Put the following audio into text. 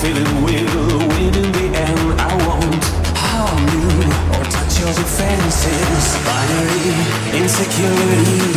feeling will win in the end. I won't harm you or touch your defenses. Binary insecurity.